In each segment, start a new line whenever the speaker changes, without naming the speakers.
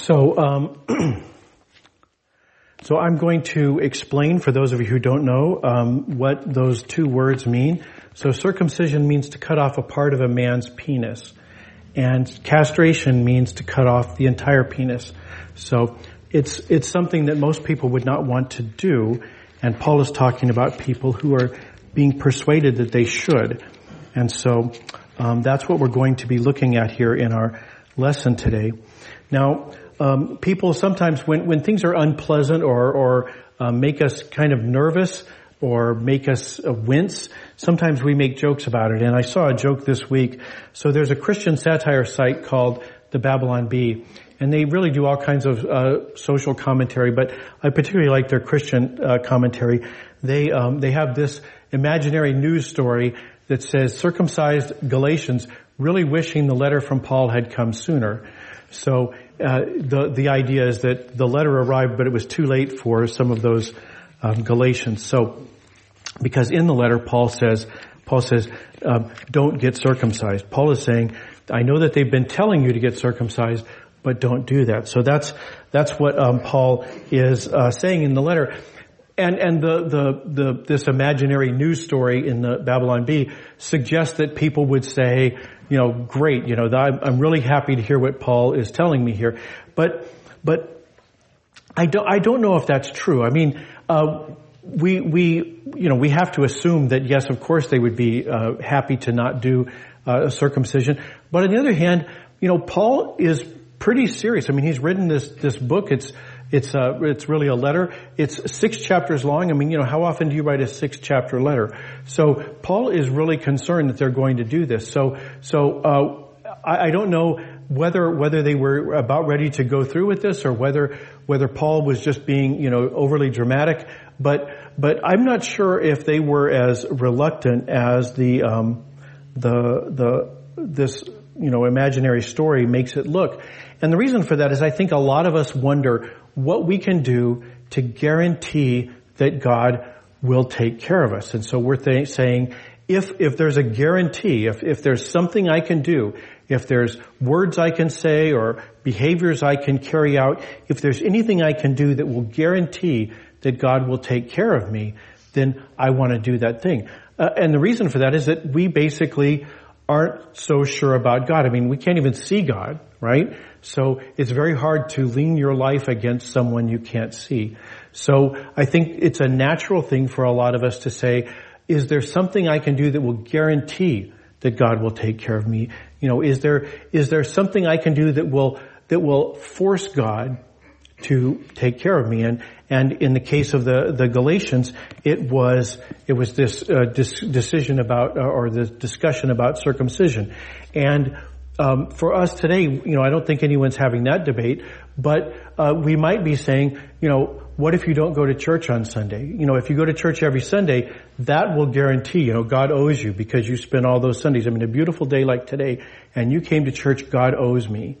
So, um, so I'm going to explain for those of you who don't know um, what those two words mean. So, circumcision means to cut off a part of a man's penis, and castration means to cut off the entire penis. So, it's it's something that most people would not want to do, and Paul is talking about people who are being persuaded that they should, and so um, that's what we're going to be looking at here in our lesson today. Now, um, people sometimes, when, when things are unpleasant or, or uh, make us kind of nervous or make us uh, wince, sometimes we make jokes about it. And I saw a joke this week. So there's a Christian satire site called the Babylon Bee, and they really do all kinds of uh, social commentary. But I particularly like their Christian uh, commentary. They um, they have this imaginary news story that says circumcised Galatians really wishing the letter from Paul had come sooner. So uh, the the idea is that the letter arrived, but it was too late for some of those um, Galatians. So because in the letter Paul says Paul says um, don't get circumcised. Paul is saying I know that they've been telling you to get circumcised, but don't do that. So that's that's what um, Paul is uh, saying in the letter. And, and the, the, the, this imaginary news story in the Babylon Bee suggests that people would say, you know, great, you know, I'm really happy to hear what Paul is telling me here. But, but I don't, I don't know if that's true. I mean, uh, we, we, you know, we have to assume that yes, of course they would be uh, happy to not do uh, a circumcision. But on the other hand, you know, Paul is pretty serious. I mean, he's written this, this book. It's, it's, uh, it's really a letter. It's six chapters long. I mean, you know, how often do you write a six chapter letter? So Paul is really concerned that they're going to do this. So, so, uh, I, I don't know whether, whether they were about ready to go through with this or whether, whether Paul was just being, you know, overly dramatic. But, but I'm not sure if they were as reluctant as the, um, the, the, this, you know, imaginary story makes it look. And the reason for that is I think a lot of us wonder what we can do to guarantee that God will take care of us. And so we're th- saying, if, if there's a guarantee, if, if there's something I can do, if there's words I can say or behaviors I can carry out, if there's anything I can do that will guarantee that God will take care of me, then I want to do that thing. Uh, and the reason for that is that we basically aren't so sure about God. I mean, we can't even see God, right? So it's very hard to lean your life against someone you can't see. So I think it's a natural thing for a lot of us to say, is there something I can do that will guarantee that God will take care of me? You know, is there, is there something I can do that will, that will force God to take care of me? And, and in the case of the, the Galatians, it was, it was this uh, decision about, or the discussion about circumcision. And um, for us today, you know, I don't think anyone's having that debate, but uh, we might be saying, you know, what if you don't go to church on Sunday? You know, if you go to church every Sunday, that will guarantee, you know, God owes you because you spent all those Sundays. I mean, a beautiful day like today, and you came to church, God owes me,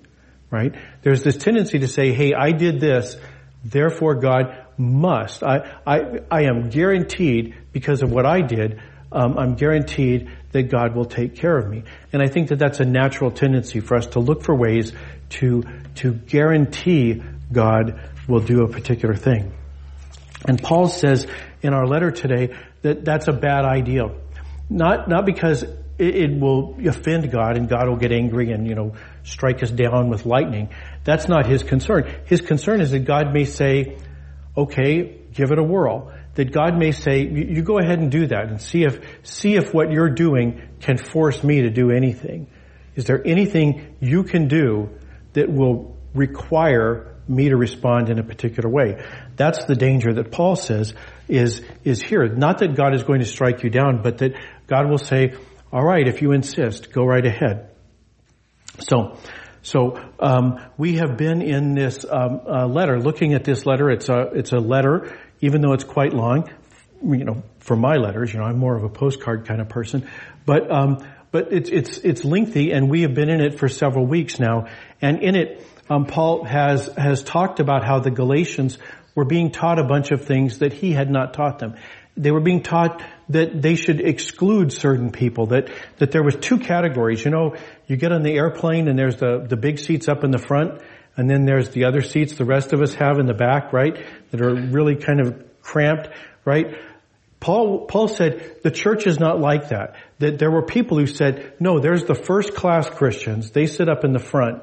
right? There's this tendency to say, hey, I did this, therefore God must. I, I, I am guaranteed because of what I did, um, I'm guaranteed that God will take care of me. And I think that that's a natural tendency for us to look for ways to, to guarantee God will do a particular thing. And Paul says in our letter today that that's a bad idea. Not, not because it, it will offend God and God will get angry and, you know, strike us down with lightning. That's not his concern. His concern is that God may say, okay, give it a whirl that God may say, you go ahead and do that and see if, see if what you're doing can force me to do anything. Is there anything you can do that will require me to respond in a particular way? That's the danger that Paul says is, is here. Not that God is going to strike you down, but that God will say, all right, if you insist, go right ahead. So, so um, we have been in this um, uh, letter, looking at this letter. It's a it's a letter even though it's quite long, you know, for my letters, you know, I'm more of a postcard kind of person, but, um, but it's, it's, it's lengthy and we have been in it for several weeks now. And in it, um, Paul has, has talked about how the Galatians were being taught a bunch of things that he had not taught them. They were being taught that they should exclude certain people, that, that there was two categories. You know, you get on the airplane and there's the, the big seats up in the front And then there's the other seats the rest of us have in the back, right? That are really kind of cramped, right? Paul, Paul said the church is not like that. That there were people who said, no, there's the first class Christians. They sit up in the front.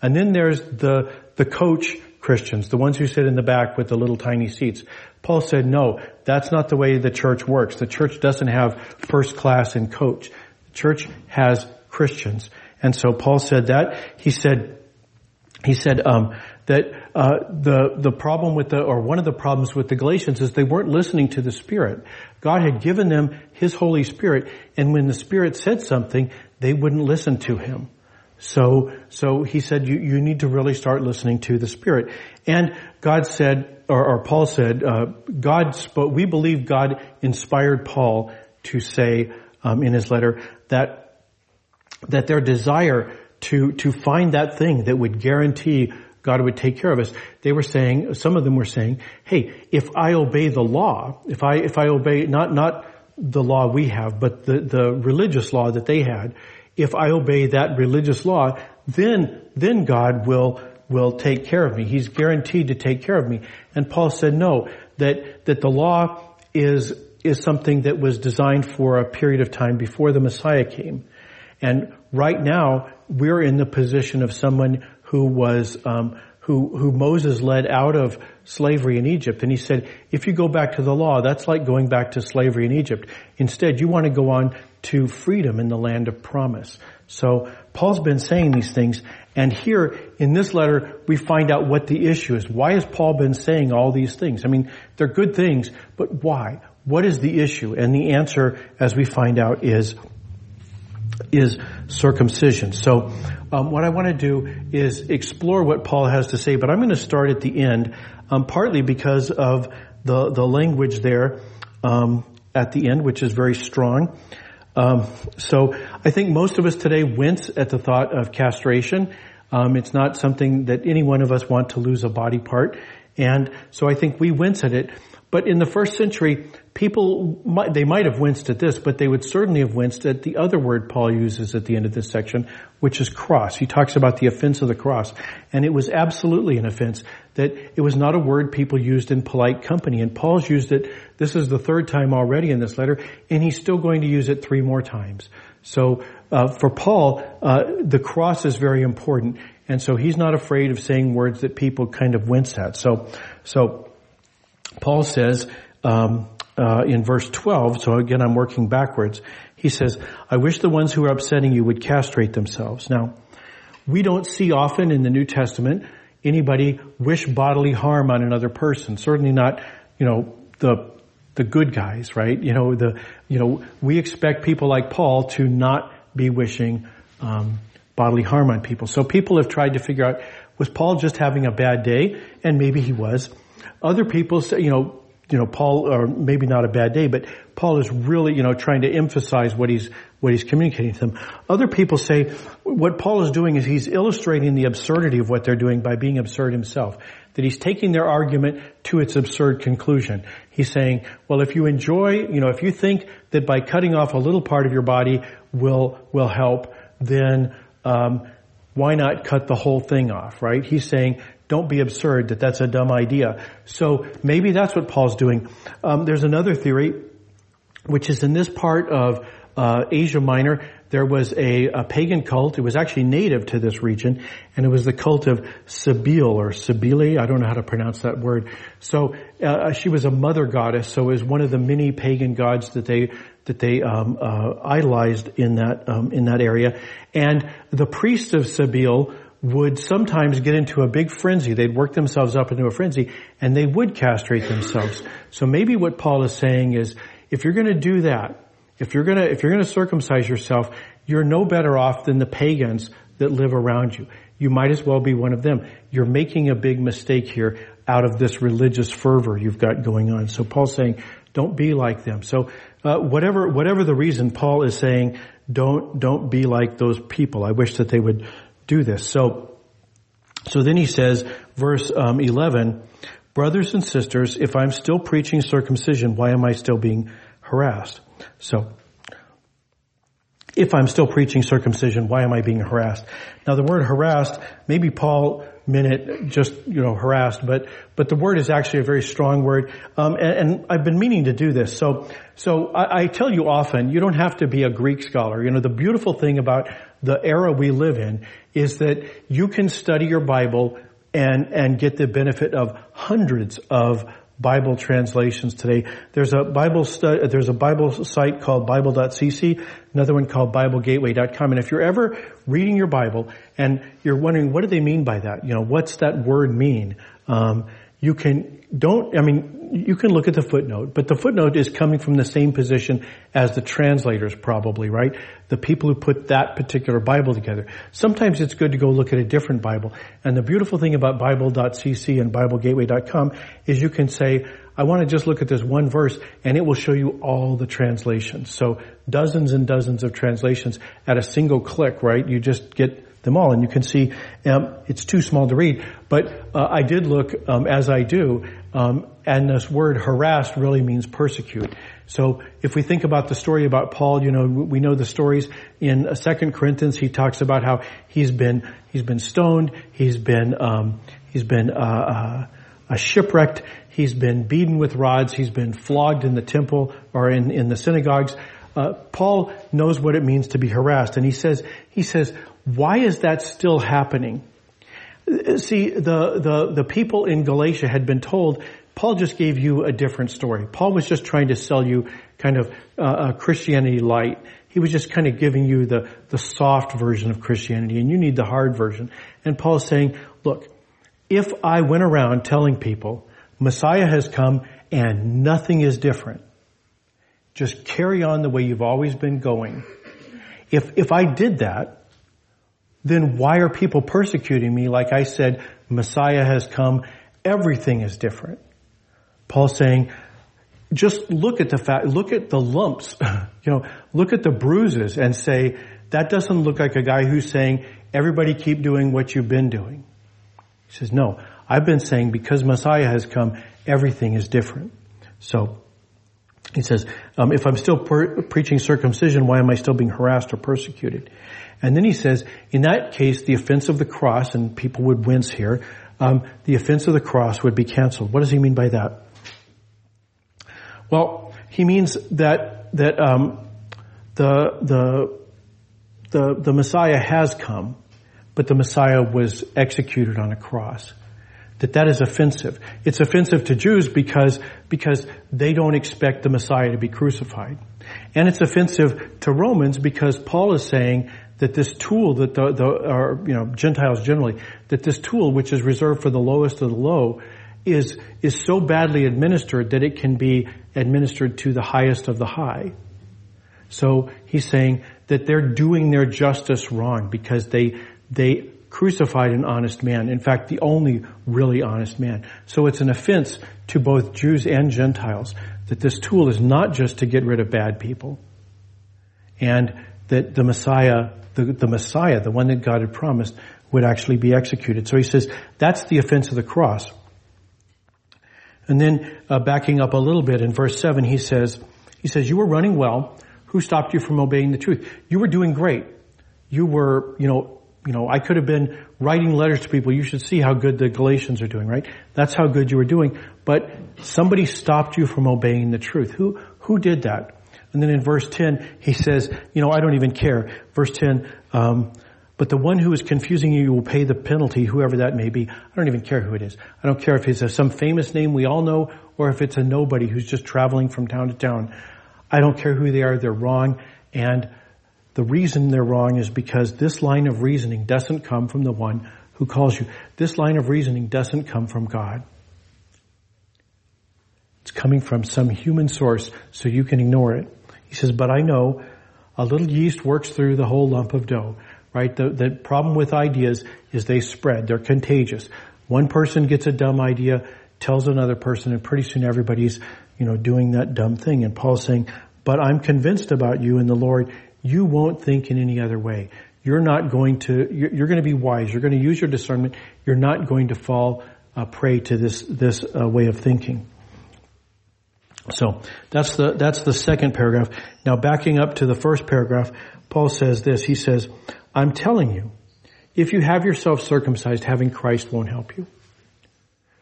And then there's the, the coach Christians, the ones who sit in the back with the little tiny seats. Paul said, no, that's not the way the church works. The church doesn't have first class and coach. The church has Christians. And so Paul said that. He said, he said, um, that uh, the the problem with the or one of the problems with the Galatians is they weren't listening to the Spirit. God had given them His Holy Spirit, and when the Spirit said something, they wouldn't listen to Him. So so he said you you need to really start listening to the Spirit. And God said, or, or Paul said, uh, God spoke. We believe God inspired Paul to say um, in his letter that that their desire to to find that thing that would guarantee God would take care of us. They were saying, some of them were saying, hey, if I obey the law, if I, if I obey, not, not the law we have, but the, the religious law that they had, if I obey that religious law, then, then God will, will take care of me. He's guaranteed to take care of me. And Paul said no, that, that the law is, is something that was designed for a period of time before the Messiah came. And right now, we're in the position of someone who was um, who who Moses led out of slavery in Egypt, and he said, if you go back to the law, that's like going back to slavery in Egypt. Instead, you want to go on to freedom in the land of promise. So Paul's been saying these things, and here in this letter we find out what the issue is. Why has Paul been saying all these things? I mean, they're good things, but why? What is the issue? And the answer, as we find out, is is circumcision. So um, what I want to do is explore what Paul has to say, but I'm going to start at the end, um, partly because of the the language there um, at the end, which is very strong. Um, so I think most of us today wince at the thought of castration. Um, it's not something that any one of us want to lose a body part, and so I think we wince at it. But in the first century, people, might, they might have winced at this, but they would certainly have winced at the other word Paul uses at the end of this section, which is cross. He talks about the offense of the cross. And it was absolutely an offense that it was not a word people used in polite company. And Paul's used it, this is the third time already in this letter, and he's still going to use it three more times. So, uh, for Paul, uh, the cross is very important. And so he's not afraid of saying words that people kind of wince at. So, so, Paul says um, uh, in verse 12, so again I'm working backwards, he says, I wish the ones who are upsetting you would castrate themselves. Now, we don't see often in the New Testament anybody wish bodily harm on another person. Certainly not, you know, the the good guys, right? You know, the you know, we expect people like Paul to not be wishing um, bodily harm on people. So people have tried to figure out was Paul just having a bad day, and maybe he was. Other people say, you know, you know, Paul, or maybe not a bad day, but Paul is really, you know, trying to emphasize what he's, what he's communicating to them. Other people say what Paul is doing is he's illustrating the absurdity of what they're doing by being absurd himself. That he's taking their argument to its absurd conclusion. He's saying, well, if you enjoy, you know, if you think that by cutting off a little part of your body will, will help, then, um, why not cut the whole thing off, right? He's saying, don't be absurd that that's a dumb idea. So maybe that's what Paul's doing. Um, there's another theory, which is in this part of uh, Asia Minor, there was a, a, pagan cult. It was actually native to this region, and it was the cult of Cybele or Cybele. I don't know how to pronounce that word. So uh, she was a mother goddess. So it was one of the many pagan gods that they that they um, uh, idolized in that um, in that area. And the priests of Cybele would sometimes get into a big frenzy. They'd work themselves up into a frenzy and they would castrate themselves. So maybe what Paul is saying is, if you're gonna do that, if you're gonna, if you're gonna circumcise yourself, you're no better off than the pagans that live around you. You might as well be one of them. You're making a big mistake here out of this religious fervor you've got going on. So Paul's saying, don't be like them. So uh, whatever whatever the reason, Paul is saying, don't don't be like those people. I wish that they would do this. So, so then he says, verse um, 11, brothers and sisters, if I'm still preaching circumcision, why am I still being harassed? So, if I'm still preaching circumcision, why am I being harassed? Now the word harassed, maybe Paul minute just, you know, harassed, but, but the word is actually a very strong word. Um, and, and, I've been meaning to do this. So, so I, I tell you often, you don't have to be a Greek scholar. You know, the beautiful thing about the era we live in is that you can study your Bible and, and get the benefit of hundreds of Bible translations today. There's a Bible stu- there's a Bible site called Bible.cc, another one called BibleGateway.com. And if you're ever reading your Bible and you're wondering what do they mean by that, you know, what's that word mean? Um, you can don't. I mean, you can look at the footnote, but the footnote is coming from the same position as the translators probably, right? The people who put that particular Bible together. Sometimes it's good to go look at a different Bible. And the beautiful thing about Bible.cc and BibleGateway.com is you can say, I want to just look at this one verse and it will show you all the translations. So dozens and dozens of translations at a single click, right? You just get them all. And you can see um, it's too small to read. But uh, I did look, um, as I do, um, and this word harassed really means persecute. So if we think about the story about Paul, you know, we know the stories in uh, Second Corinthians. He talks about how he's been he's been stoned, he's been um, he's been uh, uh, a shipwrecked, he's been beaten with rods, he's been flogged in the temple or in in the synagogues. Uh, Paul knows what it means to be harassed, and he says he says why is that still happening? See, the, the, the people in Galatia had been told, Paul just gave you a different story. Paul was just trying to sell you kind of uh, Christianity light. He was just kind of giving you the, the soft version of Christianity and you need the hard version. And Paul's saying, look, if I went around telling people Messiah has come and nothing is different, just carry on the way you've always been going. If, if I did that, then why are people persecuting me? Like I said, Messiah has come. Everything is different. Paul's saying, just look at the fact, look at the lumps, you know, look at the bruises and say, that doesn't look like a guy who's saying, everybody keep doing what you've been doing. He says, no, I've been saying because Messiah has come, everything is different. So, he says, um, if I'm still preaching circumcision, why am I still being harassed or persecuted? And then he says, in that case, the offense of the cross, and people would wince here, um, the offense of the cross would be canceled. What does he mean by that? Well, he means that that um, the the the the Messiah has come, but the Messiah was executed on a cross. That that is offensive. It's offensive to Jews because because they don't expect the Messiah to be crucified, and it's offensive to Romans because Paul is saying that this tool that the, the or, you know, Gentiles generally, that this tool, which is reserved for the lowest of the low, is, is so badly administered that it can be administered to the highest of the high. So he's saying that they're doing their justice wrong because they, they crucified an honest man. In fact, the only really honest man. So it's an offense to both Jews and Gentiles that this tool is not just to get rid of bad people and that the Messiah the, the Messiah, the one that God had promised, would actually be executed. So he says, that's the offense of the cross. And then uh, backing up a little bit in verse 7, he says, he says, you were running well. Who stopped you from obeying the truth? You were doing great. You were, you know, you know, I could have been writing letters to people. You should see how good the Galatians are doing, right? That's how good you were doing. But somebody stopped you from obeying the truth. Who, who did that? And then in verse 10, he says, you know, I don't even care. Verse 10, um, but the one who is confusing you you will pay the penalty, whoever that may be. I don't even care who it is. I don't care if it's some famous name we all know or if it's a nobody who's just traveling from town to town. I don't care who they are. They're wrong. And the reason they're wrong is because this line of reasoning doesn't come from the one who calls you. This line of reasoning doesn't come from God. It's coming from some human source, so you can ignore it. He says, but I know a little yeast works through the whole lump of dough, right? The, the problem with ideas is they spread. They're contagious. One person gets a dumb idea, tells another person, and pretty soon everybody's, you know, doing that dumb thing. And Paul's saying, but I'm convinced about you in the Lord. You won't think in any other way. You're not going to, you're, going to be wise. You're going to use your discernment. You're not going to fall uh, prey to this, this uh, way of thinking. So that's the, that's the second paragraph. Now backing up to the first paragraph, Paul says this, he says, I'm telling you, if you have yourself circumcised, having Christ won't help you.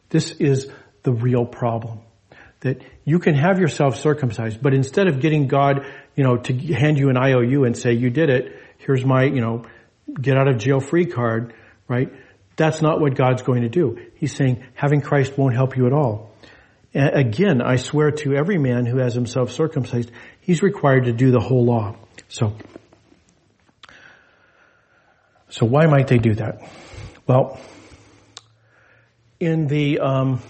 This is the real problem. That you can have yourself circumcised, but instead of getting God, you know, to hand you an IOU and say, you did it, here's my, you know, get out of jail free card, right? That's not what God's going to do. He's saying having Christ won't help you at all. Again, I swear to every man who has himself circumcised, he's required to do the whole law. So, so why might they do that? Well, in the, um,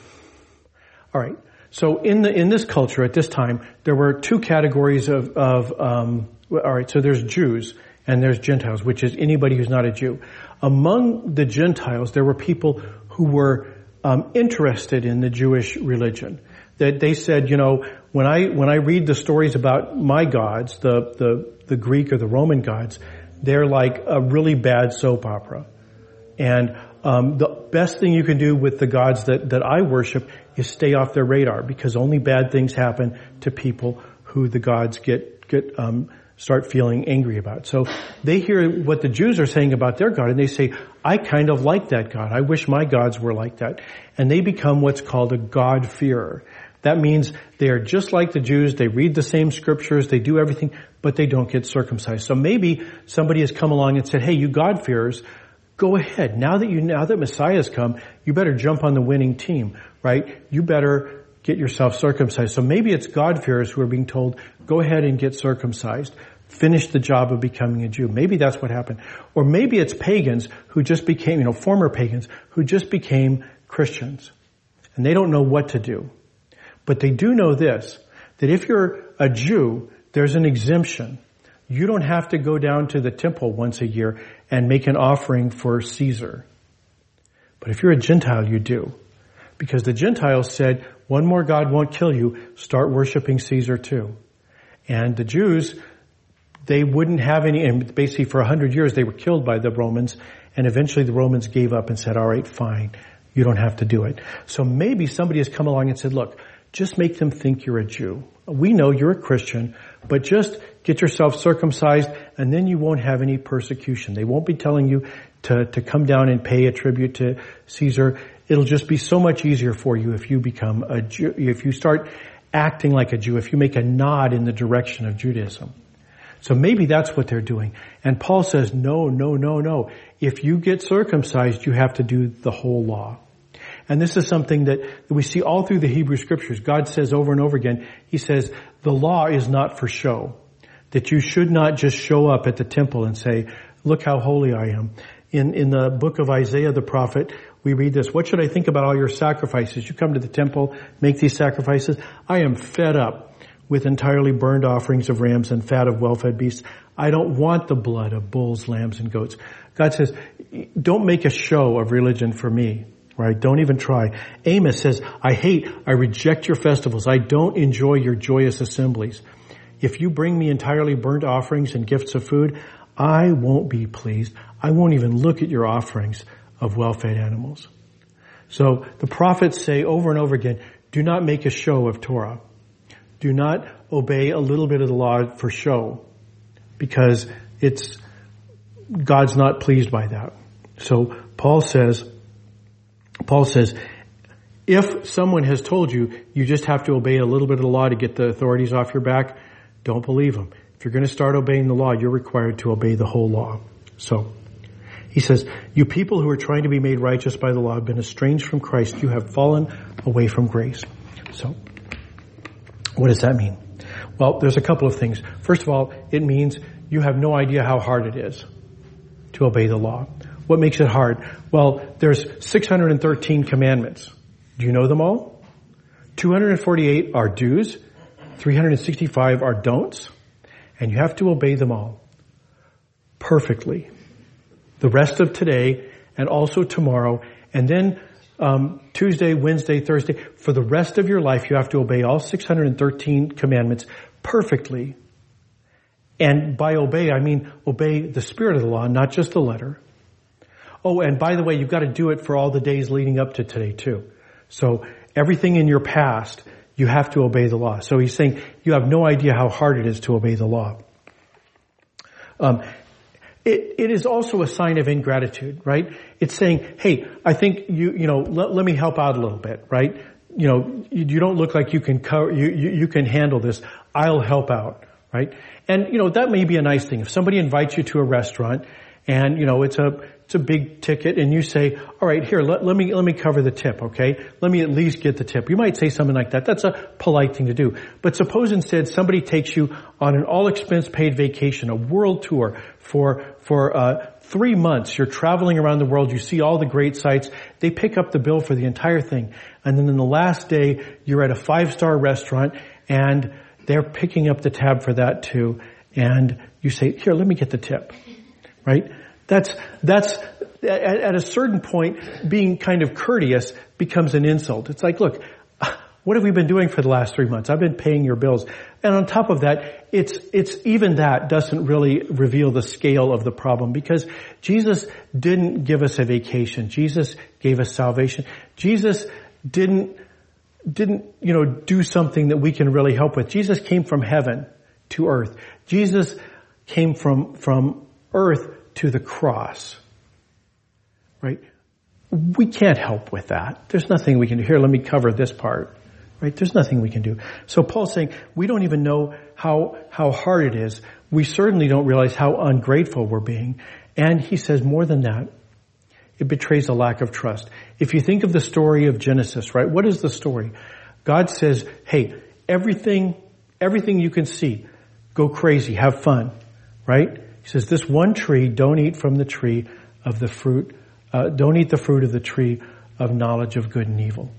all right. So in the in this culture at this time, there were two categories of of um, all right. So there's Jews and there's Gentiles, which is anybody who's not a Jew. Among the Gentiles, there were people who were um, interested in the Jewish religion. That they said, you know, when I when I read the stories about my gods, the the the Greek or the Roman gods, they're like a really bad soap opera, and um, the best thing you can do with the gods that, that I worship is stay off their radar because only bad things happen to people who the gods get get um, start feeling angry about. So they hear what the Jews are saying about their God and they say, I kind of like that God. I wish my gods were like that. And they become what's called a God-fearer. That means they are just like the Jews. They read the same scriptures. They do everything, but they don't get circumcised. So maybe somebody has come along and said, hey, you God-fearers, go ahead. Now that you, now that Messiah has come, you better jump on the winning team, right? You better get yourself circumcised. So maybe it's God-fearers who are being told, go ahead and get circumcised. Finish the job of becoming a Jew. Maybe that's what happened. Or maybe it's pagans who just became, you know, former pagans who just became Christians. And they don't know what to do. But they do know this, that if you're a Jew, there's an exemption. You don't have to go down to the temple once a year and make an offering for Caesar. But if you're a Gentile, you do. Because the Gentiles said, one more God won't kill you, start worshiping Caesar too. And the Jews, they wouldn't have any, and basically for a hundred years they were killed by the Romans, and eventually the Romans gave up and said, alright, fine, you don't have to do it. So maybe somebody has come along and said, look, just make them think you're a Jew. We know you're a Christian, but just get yourself circumcised and then you won't have any persecution. They won't be telling you to, to come down and pay a tribute to Caesar. It'll just be so much easier for you if you become a Jew, if you start acting like a Jew, if you make a nod in the direction of Judaism. So maybe that's what they're doing. And Paul says, no, no, no, no. If you get circumcised, you have to do the whole law. And this is something that we see all through the Hebrew scriptures. God says over and over again, He says, the law is not for show. That you should not just show up at the temple and say, look how holy I am. In, in the book of Isaiah the prophet, we read this, what should I think about all your sacrifices? You come to the temple, make these sacrifices. I am fed up with entirely burned offerings of rams and fat of well-fed beasts. I don't want the blood of bulls, lambs, and goats. God says, don't make a show of religion for me right? Don't even try. Amos says, I hate, I reject your festivals. I don't enjoy your joyous assemblies. If you bring me entirely burnt offerings and gifts of food, I won't be pleased. I won't even look at your offerings of well-fed animals. So the prophets say over and over again, do not make a show of Torah. Do not obey a little bit of the law for show because it's, God's not pleased by that. So Paul says, Paul says, if someone has told you you just have to obey a little bit of the law to get the authorities off your back, don't believe them. If you're going to start obeying the law, you're required to obey the whole law. So, he says, you people who are trying to be made righteous by the law have been estranged from Christ. You have fallen away from grace. So, what does that mean? Well, there's a couple of things. First of all, it means you have no idea how hard it is to obey the law. What makes it hard? Well, there's 613 commandments. Do you know them all? 248 are do's, 365 are don'ts, and you have to obey them all perfectly. The rest of today and also tomorrow, and then um, Tuesday, Wednesday, Thursday, for the rest of your life, you have to obey all 613 commandments perfectly. And by obey, I mean obey the spirit of the law, not just the letter. Oh, and by the way, you've got to do it for all the days leading up to today too. So everything in your past, you have to obey the law. So he's saying you have no idea how hard it is to obey the law. Um, it, it is also a sign of ingratitude, right? It's saying, hey, I think you, you know, let, let me help out a little bit, right? You know, you, you don't look like you can cover, you, you, you can handle this. I'll help out, right? And, you know, that may be a nice thing. If somebody invites you to a restaurant and, you know, it's a, it's a big ticket and you say, all right, here, let, let me, let me cover the tip, okay? Let me at least get the tip. You might say something like that. That's a polite thing to do. But suppose instead somebody takes you on an all expense paid vacation, a world tour for, for, uh, three months. You're traveling around the world. You see all the great sights. They pick up the bill for the entire thing. And then in the last day, you're at a five star restaurant and they're picking up the tab for that too. And you say, here, let me get the tip. Right? That's, that's, at, a certain point, being kind of courteous becomes an insult. It's like, look, what have we been doing for the last three months? I've been paying your bills. And on top of that, it's, it's even that doesn't really reveal the scale of the problem because Jesus didn't give us a vacation. Jesus gave us salvation. Jesus didn't, didn't, you know, do something that we can really help with. Jesus came from heaven to earth. Jesus came from, from earth to the cross. Right? We can't help with that. There's nothing we can do. Here, let me cover this part. Right? There's nothing we can do. So Paul's saying, we don't even know how, how hard it is. We certainly don't realize how ungrateful we're being. And he says more than that. It betrays a lack of trust. If you think of the story of Genesis, right? What is the story? God says, hey, everything, everything you can see, go crazy, have fun, right? He says, this one tree, don't eat from the tree of the fruit, uh, don't eat the fruit of the tree of knowledge of good and evil.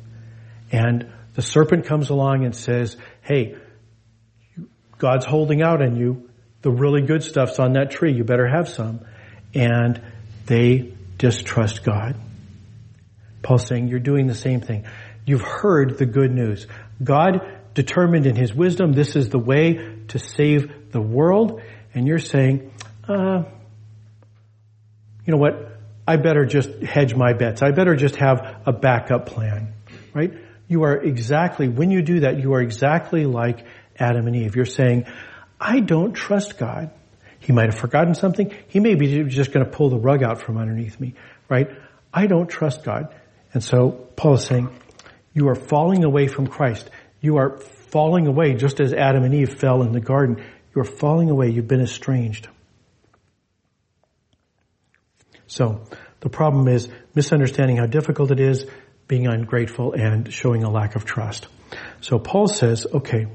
And the serpent comes along and says, hey, God's holding out on you. The really good stuff's on that tree. You better have some. And they distrust God. Paul's saying you're doing the same thing. You've heard the good news. God determined in his wisdom this is the way to save the world. And you're saying, uh, you know what? I better just hedge my bets. I better just have a backup plan, right? You are exactly, when you do that, you are exactly like Adam and Eve. You're saying, I don't trust God. He might have forgotten something. He may be just going to pull the rug out from underneath me, right? I don't trust God. And so Paul is saying, you are falling away from Christ. You are falling away just as Adam and Eve fell in the garden. You are falling away. You've been estranged. So the problem is misunderstanding how difficult it is, being ungrateful, and showing a lack of trust. So Paul says, okay,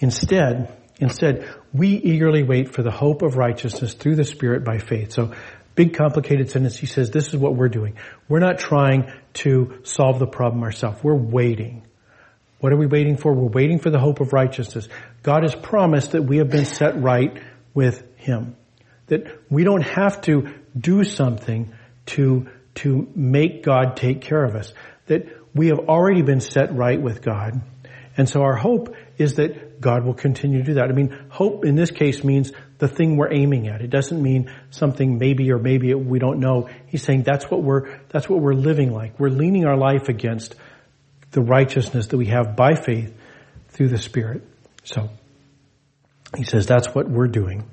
instead, instead, we eagerly wait for the hope of righteousness through the Spirit by faith. So big complicated sentence. He says, this is what we're doing. We're not trying to solve the problem ourselves. We're waiting. What are we waiting for? We're waiting for the hope of righteousness. God has promised that we have been set right with Him. That we don't have to do something to, to make God take care of us. That we have already been set right with God. And so our hope is that God will continue to do that. I mean, hope in this case means the thing we're aiming at. It doesn't mean something maybe or maybe we don't know. He's saying that's what we're, that's what we're living like. We're leaning our life against the righteousness that we have by faith through the Spirit. So, he says that's what we're doing.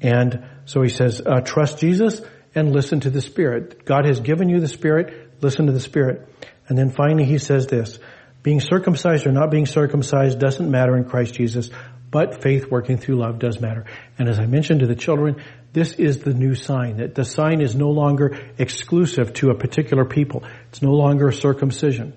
And so he says, uh, trust Jesus and listen to the Spirit. God has given you the Spirit, listen to the Spirit. And then finally he says this, being circumcised or not being circumcised doesn't matter in Christ Jesus, but faith working through love does matter. And as I mentioned to the children, this is the new sign, that the sign is no longer exclusive to a particular people. It's no longer circumcision.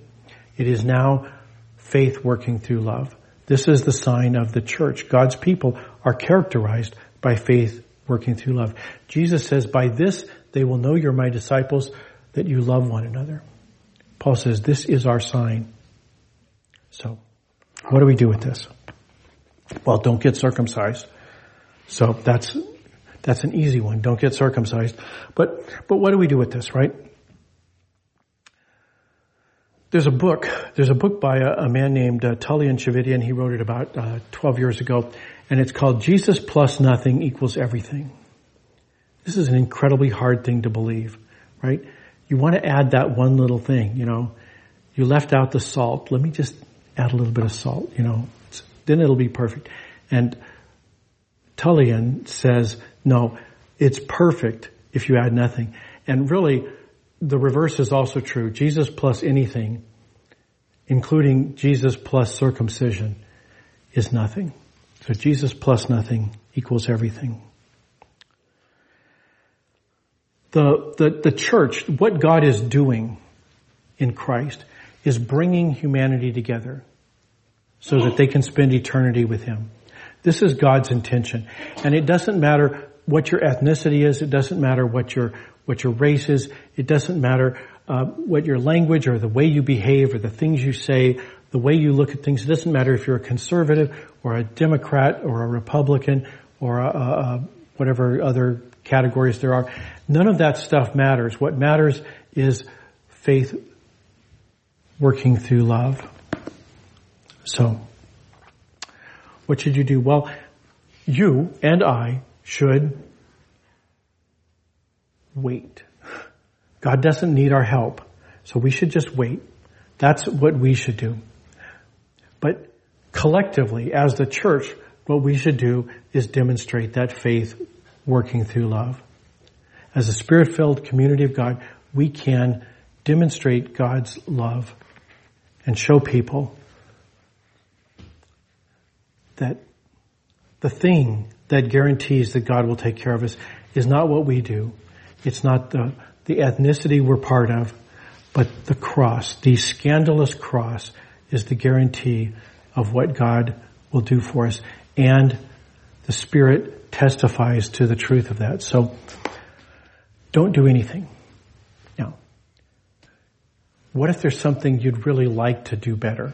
It is now faith working through love. This is the sign of the church. God's people are characterized by faith working through love. Jesus says, by this they will know you're my disciples, that you love one another. Paul says, this is our sign. So, what do we do with this? Well, don't get circumcised. So that's, that's an easy one. Don't get circumcised. But, but what do we do with this, right? There's a book, there's a book by a, a man named uh, Tullian Tchividjian. He wrote it about uh, 12 years ago and it's called Jesus plus nothing equals everything. This is an incredibly hard thing to believe, right? You want to add that one little thing, you know. You left out the salt. Let me just add a little bit of salt, you know. Then it'll be perfect. And Tullian says, no, it's perfect if you add nothing. And really, the reverse is also true. Jesus plus anything, including Jesus plus circumcision, is nothing. So Jesus plus nothing equals everything. The, the, the church, what God is doing in Christ is bringing humanity together so that they can spend eternity with Him. This is God's intention. And it doesn't matter what your ethnicity is. It doesn't matter what your, what your race is. It doesn't matter uh, what your language or the way you behave or the things you say, the way you look at things. It doesn't matter if you're a conservative or a Democrat or a Republican or a, a, whatever other categories there are. None of that stuff matters. What matters is faith working through love. So, what should you do? Well, you and I should wait. God doesn't need our help, so we should just wait. That's what we should do. But collectively, as the church, what we should do is demonstrate that faith working through love. As a spirit-filled community of God, we can demonstrate God's love and show people that the thing that guarantees that God will take care of us is not what we do. It's not the, the ethnicity we're part of, but the cross, the scandalous cross is the guarantee of what God will do for us. And the Spirit testifies to the truth of that. So don't do anything. Now, what if there's something you'd really like to do better?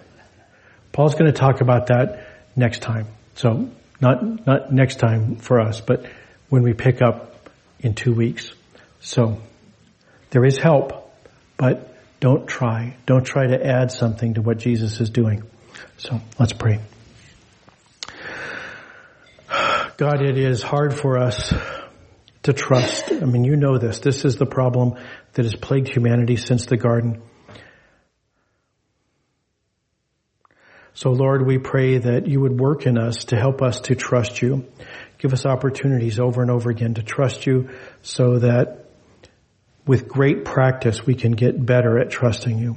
Paul's going to talk about that next time. So not, not next time for us, but when we pick up in two weeks. So there is help, but don't try. Don't try to add something to what Jesus is doing. So let's pray. God, it is hard for us to trust. I mean, you know this. This is the problem that has plagued humanity since the garden. So Lord, we pray that you would work in us to help us to trust you. Give us opportunities over and over again to trust you so that with great practice we can get better at trusting you.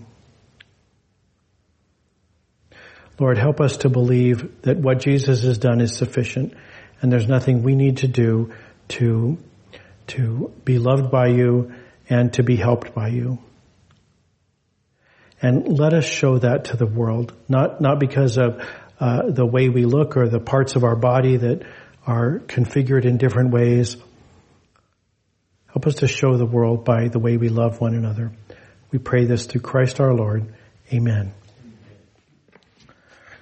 Lord, help us to believe that what Jesus has done is sufficient and there's nothing we need to do to, to be loved by you and to be helped by you. And let us show that to the world, not, not because of uh, the way we look or the parts of our body that are configured in different ways. Help us to show the world by the way we love one another. We pray this through Christ our Lord. Amen.